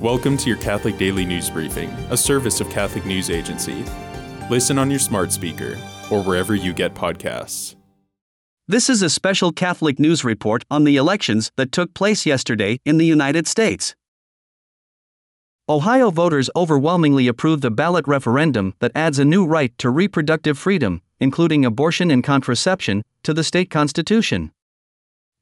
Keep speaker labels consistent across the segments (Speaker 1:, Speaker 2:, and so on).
Speaker 1: Welcome to your Catholic Daily News Briefing, a service of Catholic News Agency. Listen on your smart speaker or wherever you get podcasts.
Speaker 2: This is a special Catholic news report on the elections that took place yesterday in the United States. Ohio voters overwhelmingly approved the ballot referendum that adds a new right to reproductive freedom, including abortion and contraception, to the state constitution.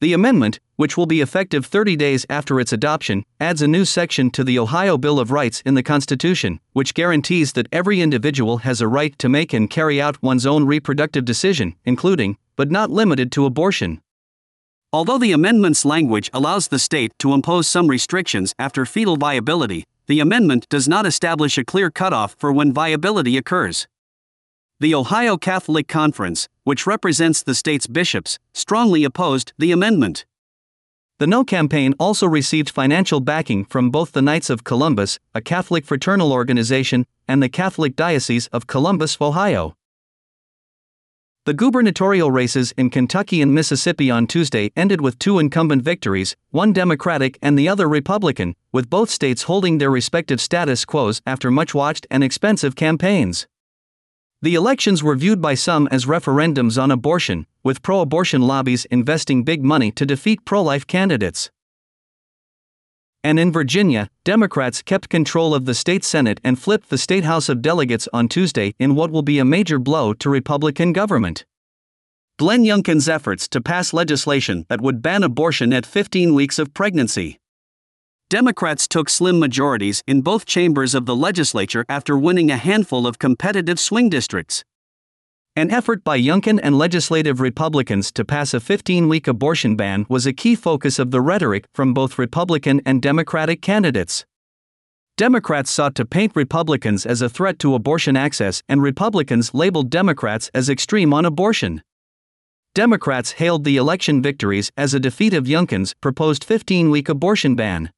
Speaker 2: The amendment, which will be effective 30 days after its adoption, adds a new section to the Ohio Bill of Rights in the Constitution, which guarantees that every individual has a right to make and carry out one's own reproductive decision, including, but not limited to, abortion. Although the amendment's language allows the state to impose some restrictions after fetal viability, the amendment does not establish a clear cutoff for when viability occurs. The Ohio Catholic Conference, which represents the state's bishops, strongly opposed the amendment. The No campaign also received financial backing from both the Knights of Columbus, a Catholic fraternal organization, and the Catholic Diocese of Columbus, Ohio. The gubernatorial races in Kentucky and Mississippi on Tuesday ended with two incumbent victories, one Democratic and the other Republican, with both states holding their respective status quos after much watched and expensive campaigns. The elections were viewed by some as referendums on abortion, with pro abortion lobbies investing big money to defeat pro life candidates. And in Virginia, Democrats kept control of the state Senate and flipped the state House of Delegates on Tuesday in what will be a major blow to Republican government. Glenn Youngkin's efforts to pass legislation that would ban abortion at 15 weeks of pregnancy Democrats took slim majorities in both chambers of the legislature after winning a handful of competitive swing districts. An effort by Youngkin and legislative Republicans to pass a 15 week abortion ban was a key focus of the rhetoric from both Republican and Democratic candidates. Democrats sought to paint Republicans as a threat to abortion access, and Republicans labeled Democrats as extreme on abortion. Democrats hailed the election victories as a defeat of Youngkin's proposed 15 week abortion ban.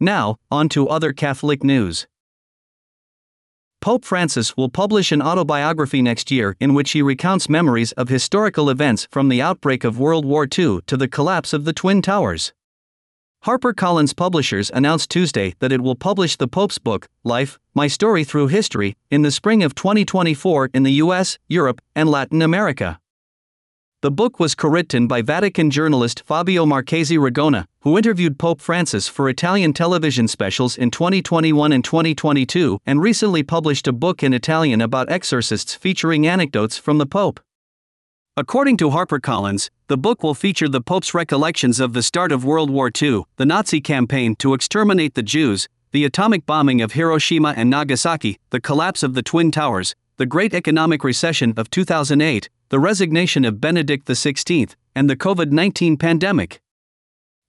Speaker 2: Now, on to other Catholic news. Pope Francis will publish an autobiography next year in which he recounts memories of historical events from the outbreak of World War II to the collapse of the Twin Towers. HarperCollins Publishers announced Tuesday that it will publish the Pope's book, Life My Story Through History, in the spring of 2024 in the US, Europe, and Latin America. The book was co written by Vatican journalist Fabio Marchesi Ragona, who interviewed Pope Francis for Italian television specials in 2021 and 2022, and recently published a book in Italian about exorcists featuring anecdotes from the Pope. According to HarperCollins, the book will feature the Pope's recollections of the start of World War II, the Nazi campaign to exterminate the Jews, the atomic bombing of Hiroshima and Nagasaki, the collapse of the Twin Towers, the Great Economic Recession of 2008, the resignation of Benedict XVI, and the COVID 19 pandemic.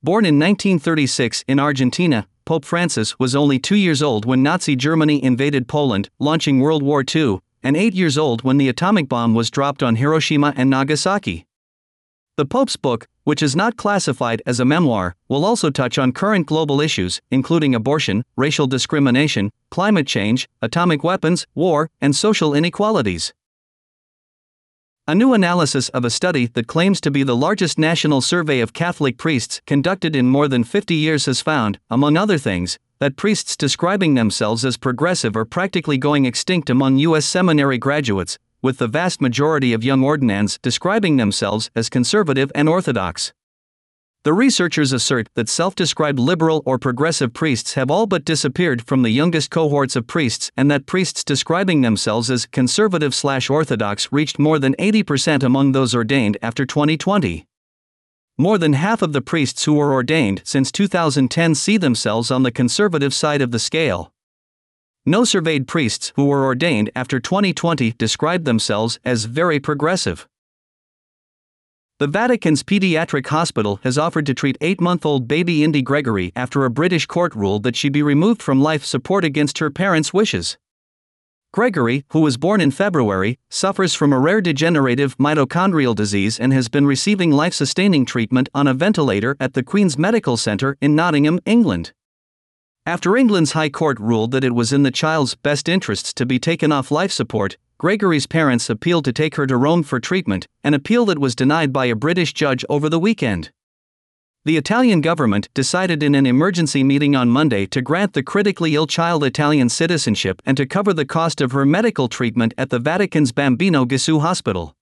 Speaker 2: Born in 1936 in Argentina, Pope Francis was only two years old when Nazi Germany invaded Poland, launching World War II, and eight years old when the atomic bomb was dropped on Hiroshima and Nagasaki. The Pope's book, which is not classified as a memoir, will also touch on current global issues, including abortion, racial discrimination, climate change, atomic weapons, war, and social inequalities. A new analysis of a study that claims to be the largest national survey of Catholic priests conducted in more than 50 years has found, among other things, that priests describing themselves as progressive are practically going extinct among U.S. seminary graduates, with the vast majority of young ordinands describing themselves as conservative and orthodox. The researchers assert that self described liberal or progressive priests have all but disappeared from the youngest cohorts of priests, and that priests describing themselves as conservative slash orthodox reached more than 80% among those ordained after 2020. More than half of the priests who were ordained since 2010 see themselves on the conservative side of the scale. No surveyed priests who were ordained after 2020 described themselves as very progressive. The Vatican's pediatric hospital has offered to treat eight month old baby Indy Gregory after a British court ruled that she be removed from life support against her parents' wishes. Gregory, who was born in February, suffers from a rare degenerative mitochondrial disease and has been receiving life sustaining treatment on a ventilator at the Queen's Medical Centre in Nottingham, England. After England's High Court ruled that it was in the child's best interests to be taken off life support, Gregory's parents appealed to take her to Rome for treatment, an appeal that was denied by a British judge over the weekend. The Italian government decided in an emergency meeting on Monday to grant the critically ill child Italian citizenship and to cover the cost of her medical treatment at the Vatican's Bambino Gesù Hospital.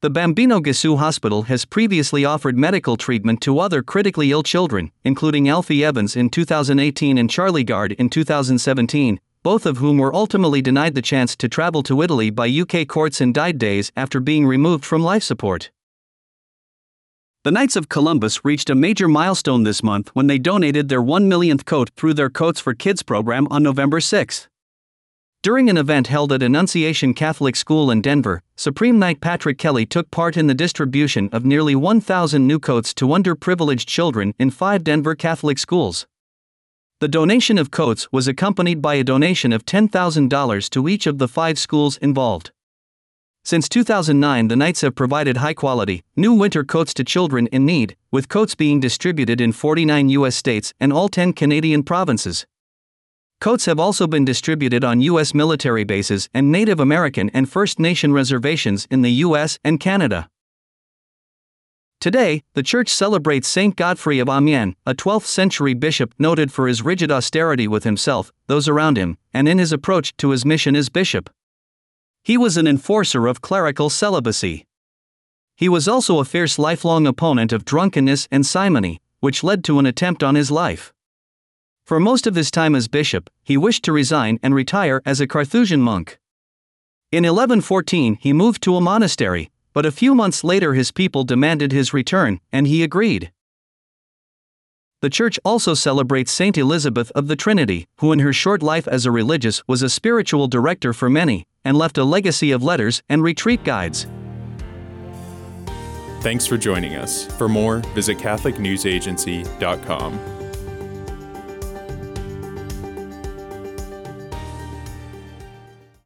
Speaker 2: The Bambino Gesù Hospital has previously offered medical treatment to other critically ill children, including Alfie Evans in 2018 and Charlie Gard in 2017, both of whom were ultimately denied the chance to travel to Italy by UK courts and died days after being removed from life support. The Knights of Columbus reached a major milestone this month when they donated their 1 millionth coat through their Coats for Kids program on November 6. During an event held at Annunciation Catholic School in Denver, Supreme Knight Patrick Kelly took part in the distribution of nearly 1,000 new coats to underprivileged children in five Denver Catholic schools. The donation of coats was accompanied by a donation of $10,000 to each of the five schools involved. Since 2009, the Knights have provided high quality, new winter coats to children in need, with coats being distributed in 49 U.S. states and all 10 Canadian provinces. Coats have also been distributed on U.S. military bases and Native American and First Nation reservations in the U.S. and Canada. Today, the church celebrates Saint Godfrey of Amiens, a 12th century bishop noted for his rigid austerity with himself, those around him, and in his approach to his mission as bishop. He was an enforcer of clerical celibacy. He was also a fierce lifelong opponent of drunkenness and simony, which led to an attempt on his life. For most of his time as bishop, he wished to resign and retire as a Carthusian monk. In 1114, he moved to a monastery, but a few months later his people demanded his return, and he agreed. The Church also celebrates Saint Elizabeth of the Trinity, who in her short life as a religious was a spiritual director for many, and left a legacy of letters and retreat guides.
Speaker 1: Thanks for joining us. For more, visit CatholicNewsAgency.com.